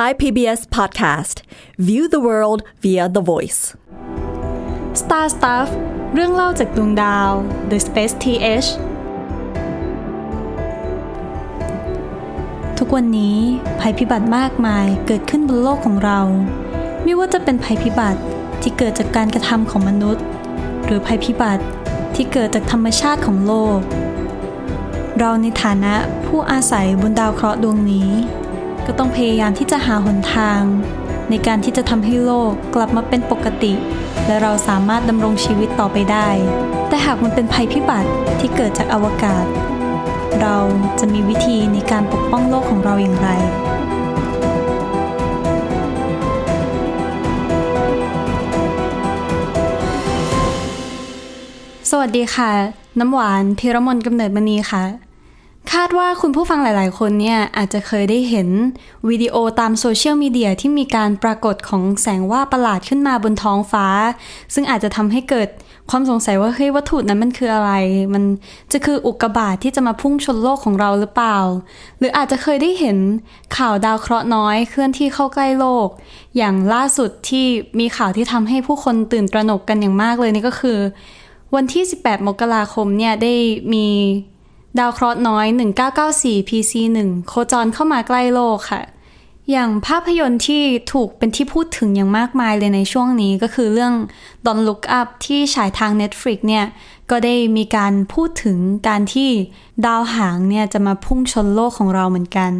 Thai PBS Podcast View the world via the voice Star Stuff เรื่องเล่าจากดวงดาว The Space TH ทุกวันนี้ภัยพิบัติมากมายเกิดขึ้นบนโลกของเรา ไม่ว่าจะเป็นภัยพิบัติที่เกิดจากการกระทำของมนุษย์ หรือภัยพิบัติที่เกิดจากธรรมชาติของโลก เราในฐานะผู้อาศัยบนดาวเคราะห์ดวงนี้ ก็ต้องพยายามที่จะหาหนทาง ในการที่จะทำให้โลกกลับมาเป็นปกติ และเราสามารถดำรงชีวิตต่อไปได้ แต่หากมันเป็นภัยพิบัติที่เกิดจากอวกาศ เราจะมีวิธีในการปกป้องโลกของเราอย่างไรสวัสดีค่ะ น้ำหวานพิรมนกำเนิดมณีค่ะ คาดว่าคุณผู้ฟังหลาย ๆ คนเนี่ยอาจจะเคยได้เห็นวิดีโอตามโซเชียลมีเดียที่มีการปรากฏของแสงว่าประหลาดขึ้นมาบนท้องฟ้า ซึ่งอาจจะทำให้เกิดความสงสัยว่าเฮ้ยวัตถุนั้นมันคืออะไร มันจะคืออุกกาบาตที่จะมาพุ่งชนโลกของเราหรือเปล่า หรืออาจจะเคยได้เห็นข่าวดาวเคราะห์น้อยเคลื่อนที่เข้าใกล้โลก อย่างล่าสุดที่มีข่าวที่ทำให้ผู้คนตื่นตระหนกกันอย่างมากเลยนี่ก็คือ วันที่ 18 มกราคมเนี่ยได้มี ดาวเคราะห์น้อย 1994 PC1 โคจรเข้ามาใกล้โลกค่ะ อย่างภาพยนตร์ที่ถูกเป็นที่พูดถึงอย่างมากมายเลยในช่วงนี้ก็คือเรื่อง Don't Look Up ที่ฉายทาง Netflix เนี่ย ก็ได้มีการพูดถึงการที่ดาวหางเนี่ยจะมาพุ่งชนโลกของเราเหมือนกัน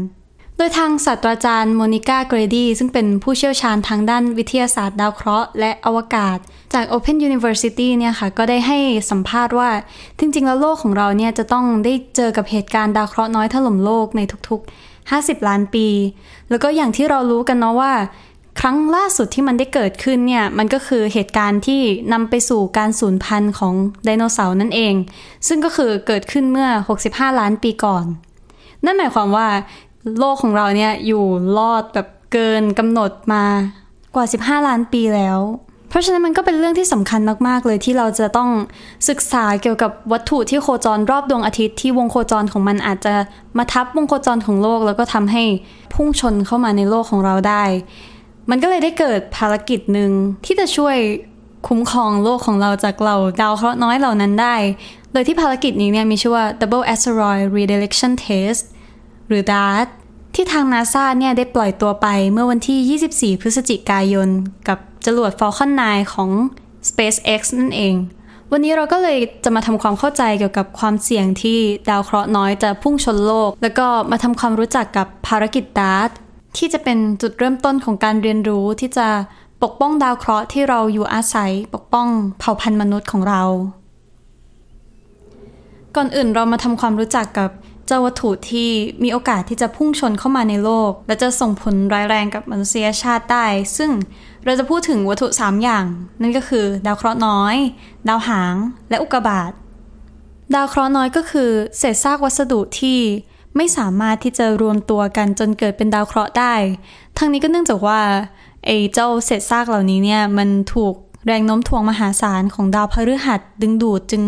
โดยทางศาสตราจารย์โมนิกาเกรดี ซึ่งเป็นผู้เชี่ยวชาญทางด้านวิทยาศาสตร์ดาวเคราะห์และอวกาศ จาก Open University เนี่ยค่ะ ก็ได้ให้สัมภาษณ์ว่า จริง ๆ แล้วโลกของเราเนี่ยจะต้องได้เจอกับเหตุการณ์ดาวเคราะห์น้อยถล่มโลกในทุกๆ 50 ล้านปี แล้วก็อย่างที่เรารู้กันเนาะว่า ครั้งล่าสุดที่มันได้เกิดขึ้นเนี่ย มันก็คือเหตุการณ์ที่นำไปสู่การสูญพันธุ์ของไดโนเสาร์นั่นเอง ซึ่งก็คือเกิดขึ้นเมื่อ 65 ล้านปีก่อน นั่นหมายความว่า โลกของเราเนี่ยอยู่รอดแบบเกินกำหนดมากว่า 15 ล้านปีแล้ว เพราะฉะนั้นมันก็เป็นเรื่องที่สำคัญมากๆเลยที่เราจะต้องศึกษาเกี่ยวกับวัตถุที่โคจรรอบดวงอาทิตย์ที่วงโคจรของมันอาจจะมาทับวงโคจรของโลก แล้วก็ทำให้พุ่งชนเข้ามาในโลกของเราได้ มันก็เลยได้เกิดภารกิจหนึ่งที่จะช่วยคุ้มครองโลกของเราจากเหล่าดาวเคราะห์น้อยเหล่านั้นได้ โดยที่ภารกิจนี้เนี่ยมีชื่อว่า Double Asteroid Redirection Test หรือ DART ที่ทางนาซาเนี่ยได้ปล่อยตัวไปเมื่อวันที่ 24 พฤศจิกายน กับจรวด Falcon 9 ของ SpaceX นั่นเอง วันนี้เราก็เลยจะมาทำความเข้าใจเกี่ยวกับความเสี่ยงที่ดาวเคราะห์น้อยจะพุ่งชนโลก แล้วก็มาทำความรู้จักกับภารกิจ DART ที่จะเป็นจุดเริ่มต้นของการเรียนรู้ที่จะปกป้องดาวเคราะห์ที่เราอยู่อาศัย ปกป้องเผ่าพันธุ์มนุษย์ของเรา ก่อนอื่นเรามาทำความรู้จักกับ เจ้าวัตถุที่มีโอกาสที่จะพุ่งชนเข้ามาในโลก และจะส่งผลร้ายแรงกับมนุษยชาติได้ ซึ่งเราจะพูดถึงวัตถุ 3 อย่าง นั่นก็คือ ดาวเคราะห์น้อย ดาวหาง และอุกกาบาต ดาวเคราะห์น้อยก็คือ เศษซากวัสดุที่ไม่สามารถที่จะรวมตัวกันจนเกิดเป็นดาวเคราะห์ได้ ทั้งนี้ก็เนื่องจากว่าไอ้เจ้าเศษซากเหล่านี้เนี่ยมันถูกแรงโน้มถ่วงมหาศาลของดาวพฤหัสดึงดูดจึง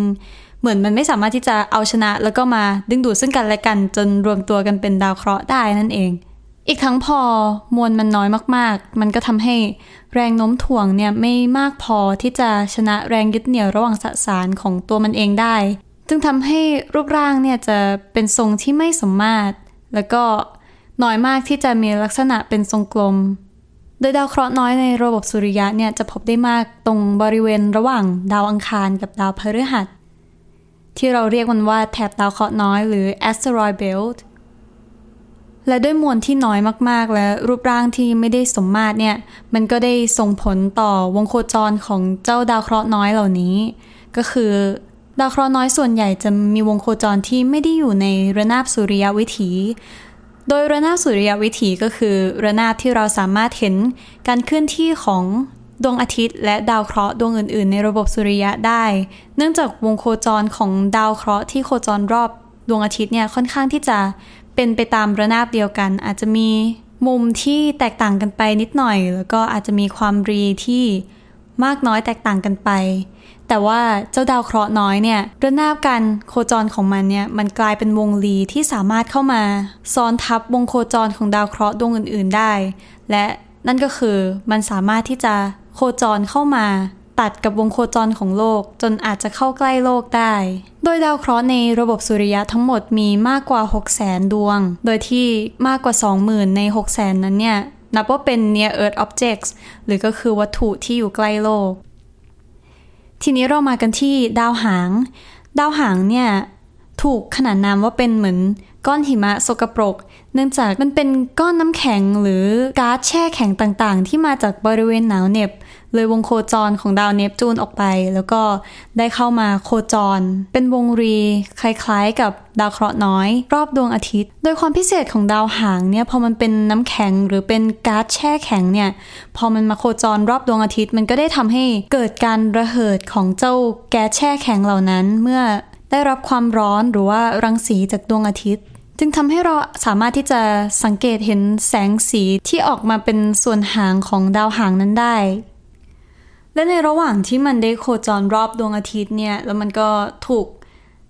เหมือนมันไม่สามารถที่จะเอาชนะ แล้วก็มาดึงดูดซึ่งกันและกันจนรวมตัวกันเป็นดาวเคราะห์ได้นั่นเอง อีกทั้งพอมวลมันน้อยมากๆ มันก็ทำให้แรงโน้มถ่วงเนี่ยไม่มากพอที่จะชนะแรงยึดเหนี่ยวระหว่างสสารของตัวมันเองได้จึงทำให้รูปร่างเนี่ยจะเป็นทรงที่ไม่สมมาตร แล้วก็น้อยมากที่จะมีลักษณะเป็นทรงกลม โดยดาวเคราะห์น้อยในระบบสุริยะเนี่ยจะพบได้มากตรงบริเวณระหว่างดาวอังคารกับดาวพฤหัส ที่เราเรียกมันว่าแถบดาวเคราะห์น้อยหรือ asteroid belt และด้วยมวลที่น้อยมากๆ และรูปร่างที่ไม่ได้สมมาตรเนี่ย มันก็ได้ส่งผลต่อวงโคจรของเจ้าดาวเคราะห์น้อยเหล่านี้ ก็คือ ดาวเคราะห์น้อยส่วนใหญ่จะมีวงโคจรที่ไม่ได้อยู่ในระนาบสุริยวิถี โดยระนาบสุริยวิถีก็คือระนาบที่เราสามารถเห็นการเคลื่อนที่ของ ดวงอาทิตย์และดาวเคราะห์ดวงอื่นๆ ในระบบสุริยะได้ เนื่องจากวงโคจรของดาวเคราะห์ที่โคจรรอบดวงอาทิตย์เนี่ยค่อนข้างที่จะเป็นไปตามระนาบเดียวกัน อาจจะมีมุมที่แตกต่างกันไปนิดหน่อย แล้วก็อาจจะมีความรีที่มากน้อยแตกต่างกันไป แต่ว่าเจ้าดาวเคราะห์น้อยเนี่ยระนาบการโคจรของมันเนี่ยมันกลายเป็นวงรีที่สามารถเข้ามา ซ้อนทับวงโคจรของดาวเคราะห์ดวงอื่น ๆได้ และนั่นก็คือมันสามารถที่จะ โคจรเข้ามา ตัดกับวงโคจรของโลกจนอาจจะเข้าใกล้โลกได้ โดยดาวเคราะห์ในระบบสุริยะทั้งหมดมีมากกว่า 6 0 0 0 0 0ดวง โดยที่มากกว่า 20,000 ใน 6 0 0 0 0นั้นเนี่ย นับว่าเป็น near earth objects หรือก็คือวัตถุที่อยู่ใกล้โลก ทีนี้เรามากันที่ดาวหาง ดาวหางเนี่ยถูกขนานนามว่าเป็นเหมือนก้อนหิมะสกปรก เนื่องจากมันเป็นก้อนน้ำแข็งหรือก๊าซแช่แข็งต่างๆ ที่มาจากบริเวณหนาวเหน็บ เลยวงโคจรของดาวเนปจูนออกไป แล้วก็ได้เข้ามาโคจร เป็นวงรี คล้ายๆกับดาวเคราะห์น้อย รอบดวงอาทิตย์ โดยความพิเศษของดาวหางเนี่ยพอมันเป็นน้ำแข็งหรือเป็นก๊าซแช่แข็งเนี่ยพอมันมาโคจรรอบดวงอาทิตย์ มันก็ได้ทำให้เกิดการระเหิดของเจ้าแก๊สแช่แข็งเหล่านั้น เมื่อได้รับความร้อนหรือว่ารังสีจากดวงอาทิตย์จึงทำให้เราสามารถที่จะสังเกตเห็นแสงสีที่ออกมาเป็นส่วนหางของดาวหางนั้นได้ และในระหว่างที่มันได้โคจรรอบดวงอาทิตย์เนี่ย แล้วมันก็ถูก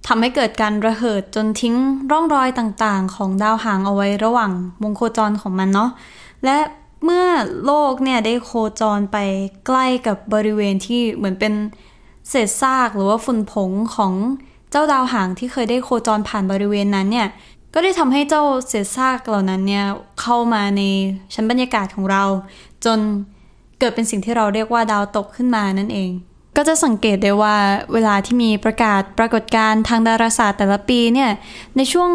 ทำให้เกิดการระเหิดจนทิ้งร่องรอยต่างๆ ของดาวหางเอาไว้ระหว่างวงโคจรของมันเนาะ และเมื่อโลกเนี่ยได้โคจรไปใกล้กับบริเวณที่เหมือนเป็นเศษซากหรือว่าฝุ่นผงของเจ้าดาวหางที่เคยได้โคจรผ่านบริเวณนั้นเนี่ย ก็ได้ทำให้เจ้าเศษซากเหล่านั้นเนี่ยเข้ามาในชั้นบรรยากาศของเรา จน เกิดเป็นสิ่งที่เราเรียกว่าดาวตกขึ้นมานั่นเอง ก็จะสังเกตได้ว่าเวลาที่มีประกาศปรากฏการณ์ทางดาราศาสตร์แต่ละปีเนี่ยในช่วง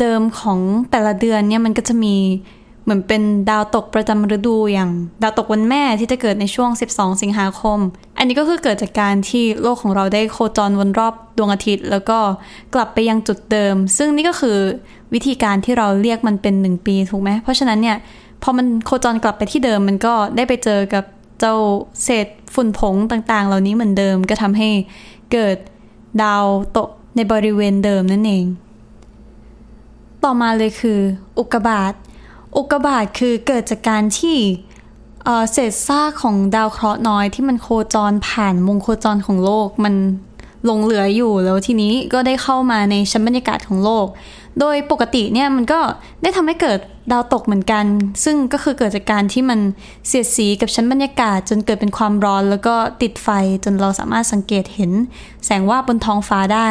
เดิมๆของแต่ละเดือนเนี่ยมันก็จะมีเหมือนเป็นดาวตกประจำฤดูอย่าง ดาวตกวันแม่ที่จะเกิดในช่วง 12 สิงหาคม อันนี้ก็คือเกิดจากการที่โลกของเราได้โคจรวนรอบดวงอาทิตย์ แล้วก็กลับไปยังจุดเดิม ซึ่งนี่ก็คือวิธีการที่เราเรียกมันเป็น 1 ปีถูกไหมเพราะฉะนั้นเนี่ย พอมันโคจรกลับไปที่เดิมมันก็ได้ไปเจอกับเจ้าเศษฝุ่นผงต่างๆ เหล่านี้เหมือนเดิมก็ทำให้เกิดดาวตกในบริเวณเดิมนั่นเอง ต่อมาเลยคือ อุกกาบาตอุกกาบาตคือเกิดจากการที่เศษซากของดาวเคราะห์น้อยที่มันโคจรผ่านวงโคจรของโลกมันหลงเหลืออยู่แล้วทีนี้ก็ได้เข้ามาในชั้นบรรยากาศของโลก โดยปกติเนี่ยมันก็ได้ทำให้เกิดดาวตกเหมือนกัน ซึ่งก็คือเกิดจากการที่มันเสียดสีกับชั้นบรรยากาศ จนเกิดเป็นความร้อนแล้วก็ติดไฟจนเราสามารถสังเกตเห็น แสงว่าบนท้องฟ้าได้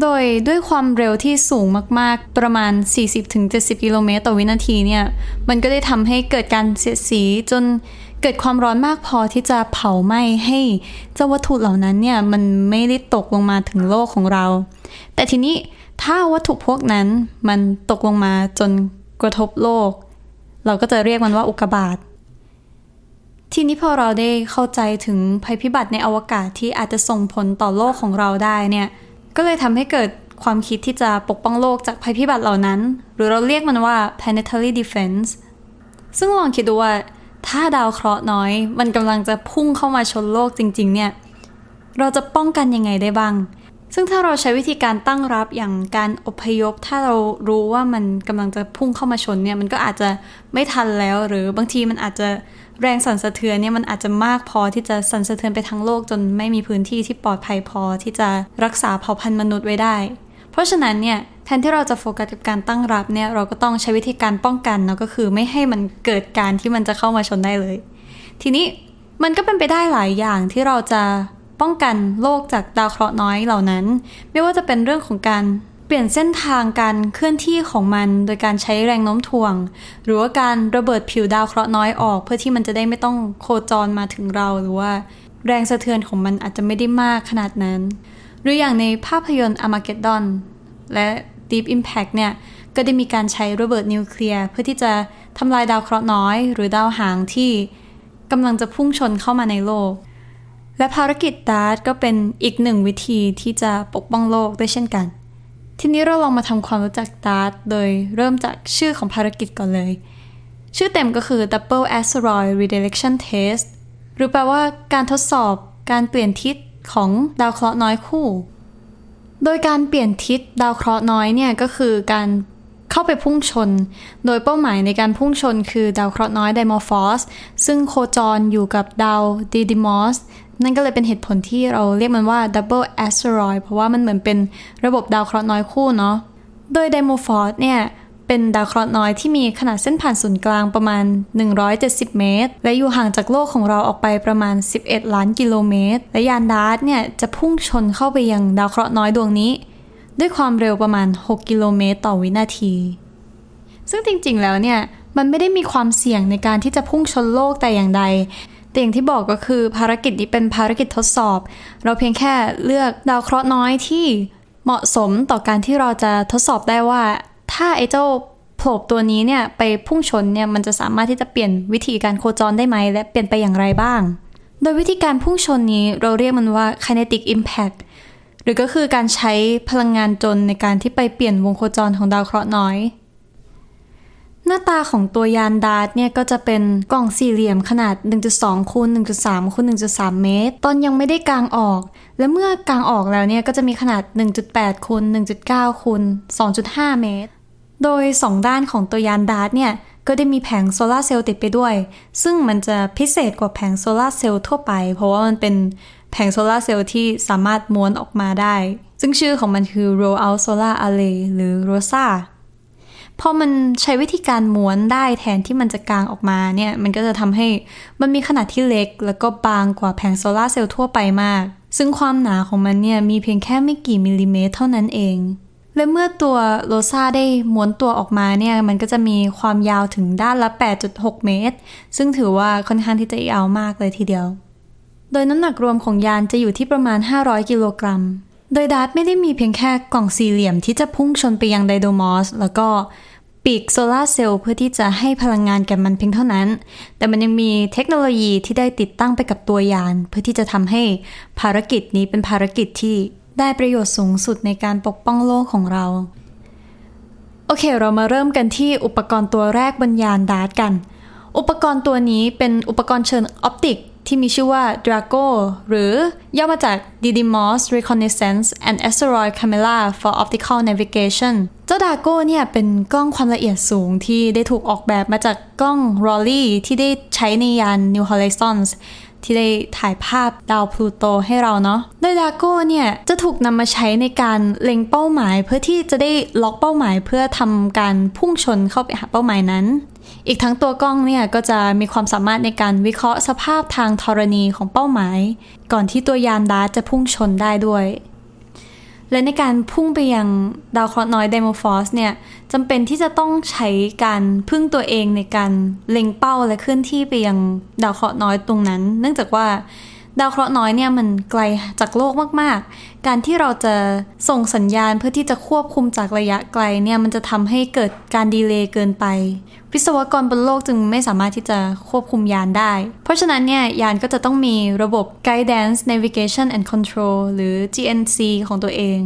โดยด้วยความเร็วที่สูงมากๆ ประมาณ 40-70 กิโลเมตรต่อวินาทีเนี่ยมันก็ได้ทำให้เกิดการเสียดสีจนเกิดความร้อนมากพอที่จะเผาไหม้ให้เจ้าวัตถุเหล่านั้นเนี่ยมันไม่ได้ตกลงมาถึงโลกของเรา แต่ทีนี้ ถ้าวัตถุพวกนั้นมันตกลงมาจนกระทบโลก เราก็จะเรียกมันว่าอุกกาบาตทีนี้พอเราได้เข้าใจถึงภัยพิบัติในอวกาศที่อาจจะส่งผลต่อโลกของเราได้เนี่ยก็เลยทำให้เกิดความคิดที่จะปกป้องโลกจากภัยพิบัติเหล่านั้น หรือเราเรียกมันว่า planetary defense ซึ่งลองคิดดูว่าถ้าดาวเคราะห์น้อย มันกำลังจะพุ่งเข้ามาชนโลกจริง ๆ เนี่ย เราจะป้องกันยังไงได้บ้าง ซึ่งถ้าเราใช้วิธีการตั้งรับอย่างการอพยพ ถ้าเรารู้ว่ามันกำลังจะพุ่งเข้ามาชนเนี่ยมันก็อาจจะไม่ทันแล้ว หรือบางทีมันอาจจะแรงสั่นสะเทือนเนี่ยมันอาจจะมากพอที่จะสั่นสะเทือนไปทั้งโลกจนไม่มีพื้นที่ที่ปลอดภัยพอที่จะรักษาเผ่าพันธุ์มนุษย์ไว้ได้ เพราะฉะนั้นเนี่ยแทนที่เราจะโฟกัสกับการตั้งรับเนี่ยเราก็ต้องใช้วิธีการป้องกันเนาะก็คือไม่ให้มันเกิดการที่มันจะเข้ามาชนได้เลย ทีนี้มันก็เป็นไปได้หลายอย่างที่เราจะ ป้องกันโลกจากดาวเคราะห์น้อยเหล่านั้น ไม่ว่าจะเป็นเรื่องของการเปลี่ยนเส้นทางการเคลื่อนที่ของมัน โดยการใช้แรงโน้มถ่วง หรือว่าการระเบิดผิวดาวเคราะห์น้อยออก เพื่อที่มันจะได้ไม่ต้องโคจรมาถึงเราหรือว่า แรงสะเทือนของมันอาจจะไม่ได้มากขนาดนั้น หรืออย่างในภาพยนตร์ Armageddon และ Deep Impact เนี่ยก็ได้มีการใช้ระเบิดนิวเคลียร์เพื่อที่จะทำลายดาวเคราะห์น้อย หรือดาวหางที่กำลังจะพุ่งชนเข้ามาในโลก และภารกิจดาร์ตก็เป็นอีกหนึ่งวิธีที่จะปกป้องโลกด้วยเช่นกัน ทีนี้เราลองมาทำความรู้จักดาร์ตโดยเริ่มจากชื่อของภารกิจก่อนเลย ชื่อเต็มก็คือ Double Asteroid Redirection Test หรือแปลว่าการทดสอบการเปลี่ยนทิศของดาวเคราะห์น้อยคู่ โดยการเปลี่ยนทิศดาวเคราะห์น้อยเนี่ยก็คือการเข้าไปพุ่งชน โดยเป้าหมายในการพุ่งชนคือดาวเคราะห์น้อยไดมอร์ฟอสซึ่งโคจรอยู่กับดาวดิดิมอส นั่นก็เลยเป็นเหตุผลที่เราเรียกมันว่า Double Asteroid เพราะว่ามันเหมือนเป็นระบบดาวเคราะห์น้อยคู่เนาะ โดยไดมอร์ฟอสเนี่ย เป็นดาวเคราะห์น้อยที่มีขนาดเส้นผ่านศูนย์กลางประมาณ 170 เมตร และอยู่ห่างจากโลกของเราออกไปประมาณ 11 ล้านกิโลเมตร และยานดาร์ตเนี่ยจะพุ่งชนเข้าไปยังดาวเคราะห์น้อยดวงนี้ ด้วยความเร็วประมาณ 6 กิโลเมตรต่อวินาที ซึ่งจริงๆแล้วเนี่ยมันไม่ได้มีความเสี่ยงในการที่จะพุ่งชนโลกแต่อย่างใด แต่อย่างที่บอกก็คือภารกิจนี้เป็นภารกิจทดสอบ เราเพียงแค่เลือกดาวเคราะห์น้อยที่เหมาะสมต่อการที่เราจะทดสอบได้ว่า ถ้าไอ้เจ้าโผลตัวนี้เนี่ยไปพุ่งชนเนี่ยมันจะสามารถที่จะเปลี่ยนวิธีการโคจรได้ไหมและเปลี่ยนไปอย่างไรบ้าง โดยวิธีการพุ่งชนนี้เราเรียกมันว่า kinetic impact หรือก็คือการใช้พลังงานจลน์ในการที่ไปเปลี่ยนวงโคจรของดาวเคราะห์น้อย หน้าตาของตัวยานดาร์ตเนี่ยก็จะเป็นกล่องสี่เหลี่ยมขนาด 1.2คูณ1.3คูณ1.3 เมตร ตอนยังไม่ได้กางออก และเมื่อกางออกแล้วเนี่ยก็จะมีขนาด 1.8คูณ1.9คูณ2.5 เมตร โดย 2 ด้านของตัวยานดาร์ตเนี่ยก็ได้มีแผงโซลาร์เซลล์ติดไปด้วย ซึ่งมันจะพิเศษกว่าแผงโซลาร์เซลล์ทั่วไป เพราะว่ามันเป็นแผงโซลาร์เซลล์ที่สามารถม้วนออกมาได้ ซึ่งชื่อของมันคือ roll out solar array หรือ ROSA พอมันใช้วิธีการม้วนได้แทนที่มันจะกางออกมาเนี่ย มันก็จะทำให้มันมีขนาดที่เล็ก แล้วก็บางกว่าแผงโซลาร์เซลล์ทั่วไปมาก ซึ่งความหนาของมันเนี่ยมีเพียงแค่ไม่กี่มิลลิเมตรเท่านั้นเอง และเมื่อตัวโลซาได้ม้วนตัวออกมาเนี่ย มันก็จะมีความยาวถึงด้านละ 8.6 เมตร ซึ่งถือว่าค่อนข้างที่จะยาวมากเลยทีเดียว โดยน้ำหนักรวมของยานจะอยู่ที่ประมาณ 500 กิโลกรัมโดยดาร์ตไม่ได้มีเพียงแค่กล่องสี่เหลี่ยมที่จะพุ่งชนไปยังดิดิมอส แล้วก็ ปีกโซลาร์เซลล์เพื่อที่จะให้พลังงานแก่มันเพียงเท่านั้น แต่มันยังมีเทคโนโลยีที่ได้ติดตั้งไปกับตัวยาน เพื่อที่จะทำให้ภารกิจนี้เป็นภารกิจที่ได้ประโยชน์สูงสุดในการปกป้องโลกของเรา โอเค เรามาเริ่มกันที่อุปกรณ์ตัวแรกบนยานดาร์ตกัน อุปกรณ์ตัวนี้เป็นอุปกรณ์เชิง optic ที่มีชื่อว่า Draco หรือย่อมาจาก Didymos Reconnaissance and Asteroid Camera for Optical Navigation เจ้า Draco เนี่ยเป็นกล้องความละเอียดสูงที่ได้ถูกออกแบบมาจากกล้อง LORRI ที่ได้ใช้ในยาน New Horizons ที่ได้ถ่ายภาพดาวพลูโตให้เราเนาะ โดย Draco เนี่ย จะถูกนำมาใช้ในการเล็งเป้าหมาย เพื่อที่จะได้ล็อกเป้าหมายเพื่อทำการพุ่งชนเข้าไปหาเป้าหมายนั้น อีกทั้งตัวกล้องเนี่ยก็จะมีความสามารถในการวิเคราะห์สภาพทางธรณีของเป้าหมาย ก่อนที่ตัวยานดาร์ตจะพุ่งชนได้ด้วย และในการพุ่งไปยังดาวเคราะห์น้อยไดมอร์ฟอสเนี่ยจำเป็นที่จะต้องใช้การพึ่งตัวเองในการเล็งเป้าและเคลื่อนที่ไปยังดาวเคราะห์น้อยตรงนั้น เนื่องจากว่าดาวเคราะห์น้อยเนี่ยมันไกลจากโลกมาก ๆ การที่เราจะส่งสัญญาณเพื่อที่จะควบคุมจากระยะไกลเนี่ยมันจะทำให้เกิดการดีเลย์เกินไป วิศวกรบนโลกจึงไม่สามารถที่จะควบคุมยานได้ เพราะฉะนั้นเนี่ยยานก็จะต้องมีระบบ Guidance Navigation and Control หรือ GNC ของตัวเอง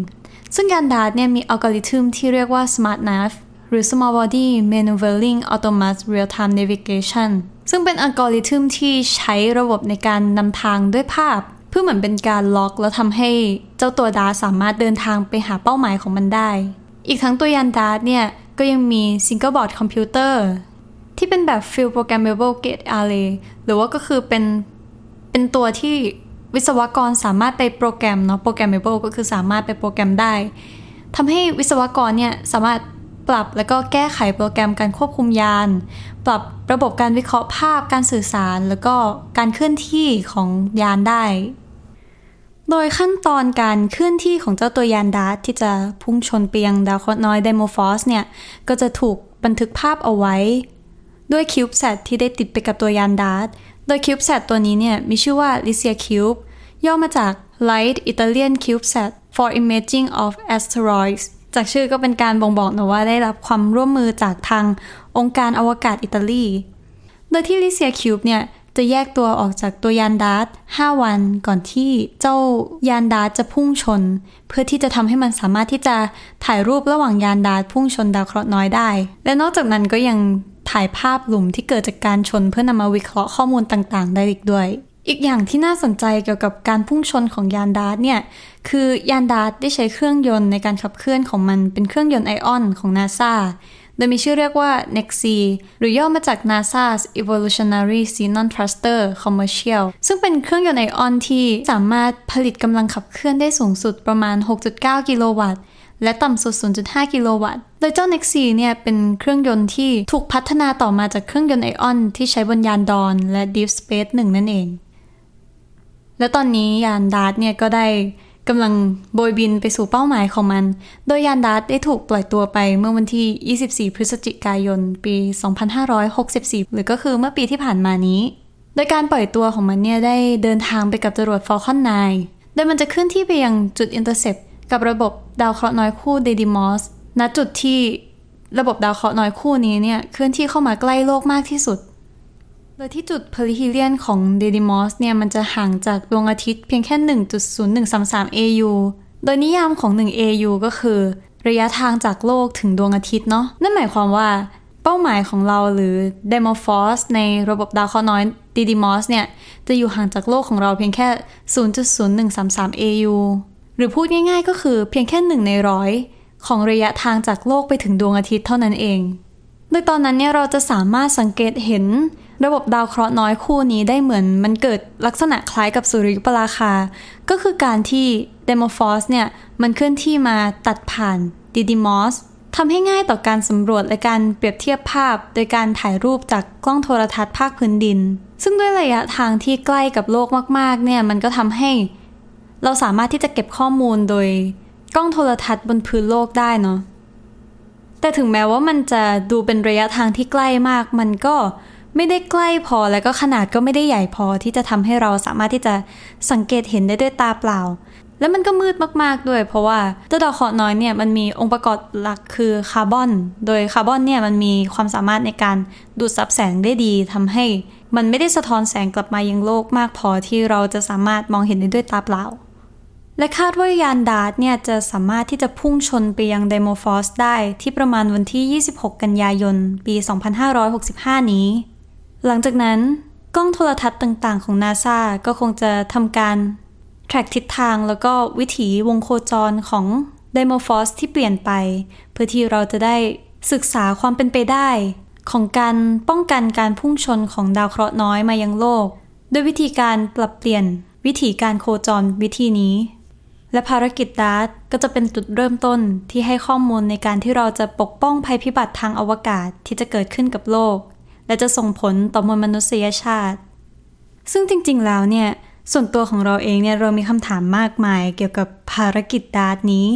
ซึ่งยานดาร์เนี่ยมีอัลกอริทึมที่เรียกว่า Smart Nav หรือ Small Body Maneuvering Automat Real-Time Navigation ซึ่งเป็นอัลกอริทึมที่ใช้ระบบในการนำทางด้วยภาพ เพื่อเหมือนเป็นการล็อก แล้วทำให้เจ้าตัวดาสามารถเดินทางไปหาเป้าหมายของมันได้ อีกทั้งตัวยานดาร์เนี่ย ก็ยังมี Single Board Computer ที่เป็นแบบ Field Programmable Gate Array หรือว่าก็คือเป็น เป็นตัวที่วิศวกรสามารถไปโปรแกรมเนาะ Programmable ก็คือสามารถไปโปรแกรมได้ทำให้วิศวกรเนี่ยสามารถปรับและก็แก้ไขโปรแกรมการควบคุมยาน ปรับระบบการวิเคราะห์ภาพการสื่อสาร แล้วก็การเคลื่อนที่ของยานได้ โดยขั้นตอนการเคลื่อนที่ของเจ้าตัวยานดาร์ตที่จะพุ่งชนไปยังดาวเคราะห์น้อยไดมอร์ฟอสเนี่ย ก็จะถูกบันทึกภาพเอาไว้ ด้วย CubeSat ที่ได้ติดไปกับตัวยานดาร์ตโดย CubeSat ตัวนี้เนี่ยมีชื่อว่า LICIACube ย่อมาจาก Light Italian CubeSat for Imaging of Asteroids จากชื่อก็เป็นการบ่งบอกนะว่าได้รับความร่วมมือจากทางองค์การอวกาศอิตาลี โดยที่ LICIACube เนี่ย จะแยกตัวออกจากตัวยานดาร์ต5วันก่อนที่เจ้ายานดาร์ตจะพุ่งชน เพื่อที่จะทำให้มันสามารถที่จะถ่ายรูประหว่างยานดาร์ตพุ่งชนดาวเคราะห์น้อยได้ และนอกจากนั้นก็ยังถ่ายภาพหลุมที่เกิดจากการชนเพื่อนำมาวิเคราะห์ข้อมูลต่างๆ ได้อีกด้วย อีกอย่างที่น่าสนใจเกี่ยวกับการพุ่งชนของยานดาร์ตเนี่ย คือยานดาร์ตได้ใช้เครื่องยนต์ในการขับเคลื่อนของมันเป็นเครื่องยนต์ไอออนของนาซา โดยมีชื่อเรียกว่า NEXI หรือย่อมาจาก NASA's Evolutionary Xenon Thruster Commercial ซึ่งเป็นเครื่องยนต์ไอออนที่สามารถผลิตกำลังขับเคลื่อนได้สูงสุดประมาณ 6.9 กิโลวัตต์และต่ำสุด 0.5 กิโลวัตต์ โดยเจ้า NEXI เนี่ยเป็นเครื่องยนต์ที่ถูกพัฒนาต่อมาจากเครื่องยนต์ไอออน ที่ใช้บนยานดอน และ Deep Space 1 นั่นเอง และตอนนี้ยานดาร์ตเนี่ยก็ได้ กำลังโบยบินไปสู่เป้าหมายของมัน โดยยานดาร์ตได้ถูกปล่อยตัวไปเมื่อวันที่ 24 พฤศจิกายน ปี 2564 หรือก็คือเมื่อปีที่ผ่านมานี้ โดยการปล่อยตัวของมันเนี่ยได้เดินทางไปกับจรวด Falcon 9 โดยมันจะขึ้นที่ไปยังจุด intercept กับระบบดาวเคราะห์น้อยคู่ดิดิมอสณจุดที่ระบบดาวเคราะห์น้อยคู่นี้เนี่ยเคลื่อนที่เข้ามาใกล้โลกมากที่สุด โดยที่จุด perihelion ของดิดิมอสเนี่ยมันจะห่างจากดวงอาทิตย์เพียงแค่ 1.0133 AU โดยนิยามของ 1 AU ก็คือ ระยะทางจากโลกถึงดวงอาทิตย์เนาะนั่นหมายความว่าเป้าหมายของเราหรือไดมอร์ฟอสในระบบดาวเคราะห์น้อยดิดิมอสเนี่ยจะอยู่ห่างจากโลกของเราเพียงแค่ 0.0133 AU หรือพูดง่ายๆ ก็คือเพียงแค่หนึ่งในร้อยของระยะทางจากโลกไปถึงดวงอาทิตย์เท่านั้นเอง โดยตอนนั้นเนี่ยเราจะสามารถสังเกตเห็น ระบบดาวเคราะห์น้อยคู่นี้ได้เหมือนมันเกิดลักษณะคล้ายกับสุริยุปราคา ก็คือการที่ไดมอร์ฟอสเนี่ย มันเคลื่อนที่มาตัดผ่านดิดิมอสทำให้ง่ายต่อการสำรวจและการเปรียบเทียบภาพ โดยการถ่ายรูปจากกล้องโทรทรรศน์ภาคพื้นดิน ซึ่งด้วยระยะทางที่ใกล้กับโลกมาก ๆ เนี่ย มันก็ทำให้ เราสามารถที่จะเก็บข้อมูลโดยกล้องโทรทรรศน์บนพื้นโลกได้เนาะแต่ถึงแม้ว่ามันจะดูเป็นระยะทางที่ใกล้มาก มันก็ ไม่ได้ใกล้พอและก็ขนาดก็ไม่ได้ใหญ่พอที่จะทำให้เราสามารถที่จะสังเกตเห็นได้ด้วยตาเปล่า และมันก็มืดมากๆด้วย เพราะว่าเจ้าดาวเคราะห์น้อยเนี่ยมันมีองค์ประกอบหลักคือคาร์บอน โดยคาร์บอนเนี่ยมันมีความสามารถในการดูดซับแสงได้ดีทำให้มันไม่ได้สะท้อนแสงกลับมายังโลกมากพอที่เราจะสามารถมองเห็นได้ด้วยตาเปล่าและคาดว่ายานดาร์ตเนี่ยจะสามารถที่จะพุ่งชนไปยังไดมอร์ฟอสได้ที่ประมาณวันที่ 26 กันยายน ปี 2565 นี้ หลังจากนั้นกล้องโทรทัศน์ต่างๆ ของนาซาก็คงจะทำการ แทร็กทิศทางแล้วก็วิถีวงโคจรของไดโมฟอสที่เปลี่ยนไป เพื่อที่เราจะได้ศึกษาความเป็นไปได้ ของการป้องกันการพุ่งชนของดาวเคราะห์น้อยมายังโลก ด้วยวิธีการปรับเปลี่ยนวิถีการโคจรวิธีนี้ และภารกิจดาร์ตก็จะเป็นจุดเริ่มต้นที่ให้ข้อมูลในการที่เราจะปกป้องภัยพิบัติทางอวกาศที่จะเกิดขึ้นกับโลก และจะส่งผลต่อมวลมนุษยชาติ ซึ่งจริงๆแล้วเนี่ยส่วนตัวของเราเองเนี่ยเรามีคำถามมากมายเกี่ยวกับภารกิจดาร์ตนี้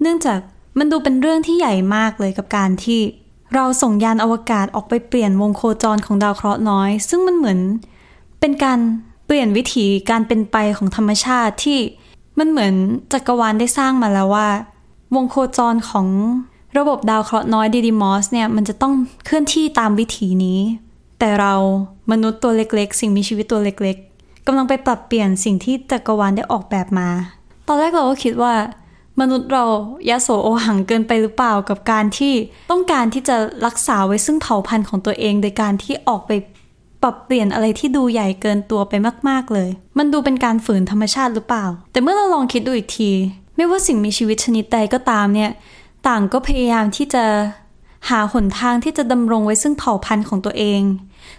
เนื่องจากมันดูเป็นเรื่องที่ใหญ่มากเลยกับการที่ เราส่งยานอวกาศออกไปเปลี่ยนวงโคจรของดาวเคราะห์น้อย ซึ่งมันเหมือนเป็นการเปลี่ยนวิถีการเป็นไปของธรรมชาติที่มันเหมือนจักรวาลได้สร้างมาแล้วว่า วงโคจรของ ระบบดาวเคราะห์น้อยดีดิมอสเนี่ยมันจะต้องเคลื่อนที่ตามวิถีนี้ แต่เรามนุษย์ตัวเล็กๆ สิ่งมีชีวิตตัวเล็กๆกำลังไปปรับเปลี่ยนสิ่งที่จักรวาลได้ออกแบบมา ตอนแรกเราก็คิดว่า มนุษย์เรายาโสโอหังเกินไปหรือเปล่ากับการที่ต้องการที่จะรักษาไว้ซึ่งเผ่าพันธุ์ของตัวเองโดยการที่ออกไปปรับเปลี่ยนอะไรที่ดูใหญ่เกินตัวไปมาก ๆ เลย มันดูเป็นการฝืนธรรมชาติหรือเปล่า แต่เมื่อเราลองคิดดูอีกที ไม่ว่าสิ่งมีชีวิตชนิดใดก็ตามเนี่ย ต่างก็พยายามที่จะหาหนทางที่จะดำรงไว้ซึ่งเผ่าพันธุ์ของตัวเอง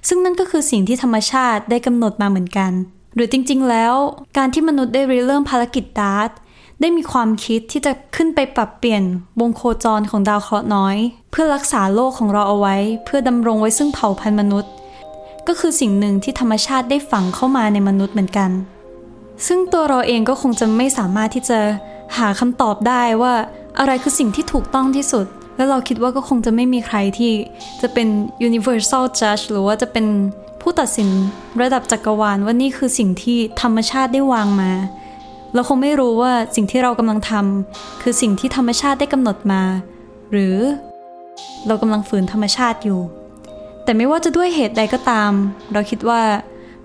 ซึ่งนั่นก็คือสิ่งที่ธรรมชาติได้กำหนดมาเหมือนกัน หรือจริงๆ แล้ว การที่มนุษย์ได้ริเริ่มภารกิจดาร์ตได้มีความคิดที่จะขึ้นไปปรับเปลี่ยนวงโคจรของดาวเคราะห์น้อย เพื่อรักษาโลกของเราเอาไว้ เพื่อดำรงไว้ซึ่งเผ่าพันธุ์มนุษย์ ก็คือสิ่งหนึ่งที่ธรรมชาติได้ฝังเข้ามาในมนุษย์เหมือนกัน ซึ่งตัวเราเองก็คงจะไม่สามารถที่จะหาคำตอบได้ว่า อะไรคือสิ่งที่ถูกต้องที่สุด และเราคิดว่าก็คงจะไม่มีใครที่จะเป็น universal judge หรือว่าจะเป็นผู้ตัดสินระดับจักรวาลว่านี่คือสิ่งที่ธรรมชาติได้วางมา เราคงไม่รู้ว่าสิ่งที่เรากำลังทำคือสิ่งที่ธรรมชาติได้กำหนดมา หรือเรากำลังฝืนธรรมชาติอยู่ แต่ไม่ว่าจะด้วยเหตุใดก็ตาม เราคิดว่า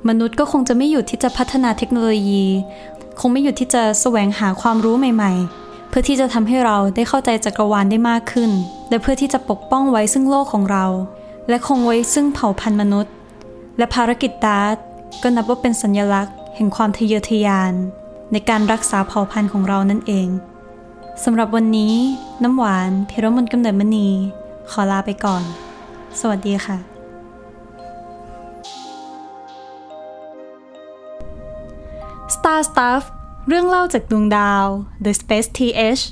มนุษย์ก็คงจะไม่หยุดที่จะพัฒนาเทคโนโลยี คงไม่หยุดที่จะแสวงหาความรู้ใหม่ ๆ เพื่อที่จะทำให้เราได้เข้าใจจักรวาลได้มากขึ้น และเพื่อที่จะปกป้องไว้ซึ่งโลกของเรา และคงไว้ซึ่งเผ่าพันธุ์มนุษย์ และภารกิจดาร์ตก็นับว่าเป็นสัญลักษณ์ แห่งความทะเยอทะยาน ในการรักษาเผ่าพันธุ์ของเรานั่นเองสำหรับวันนี้น้ำหวานเพรมนกำเนิดมณี ขอลาไปก่อน สวัสดีค่ะ Star Stuff เรื่องเล่าจากดวงดาว The Space TH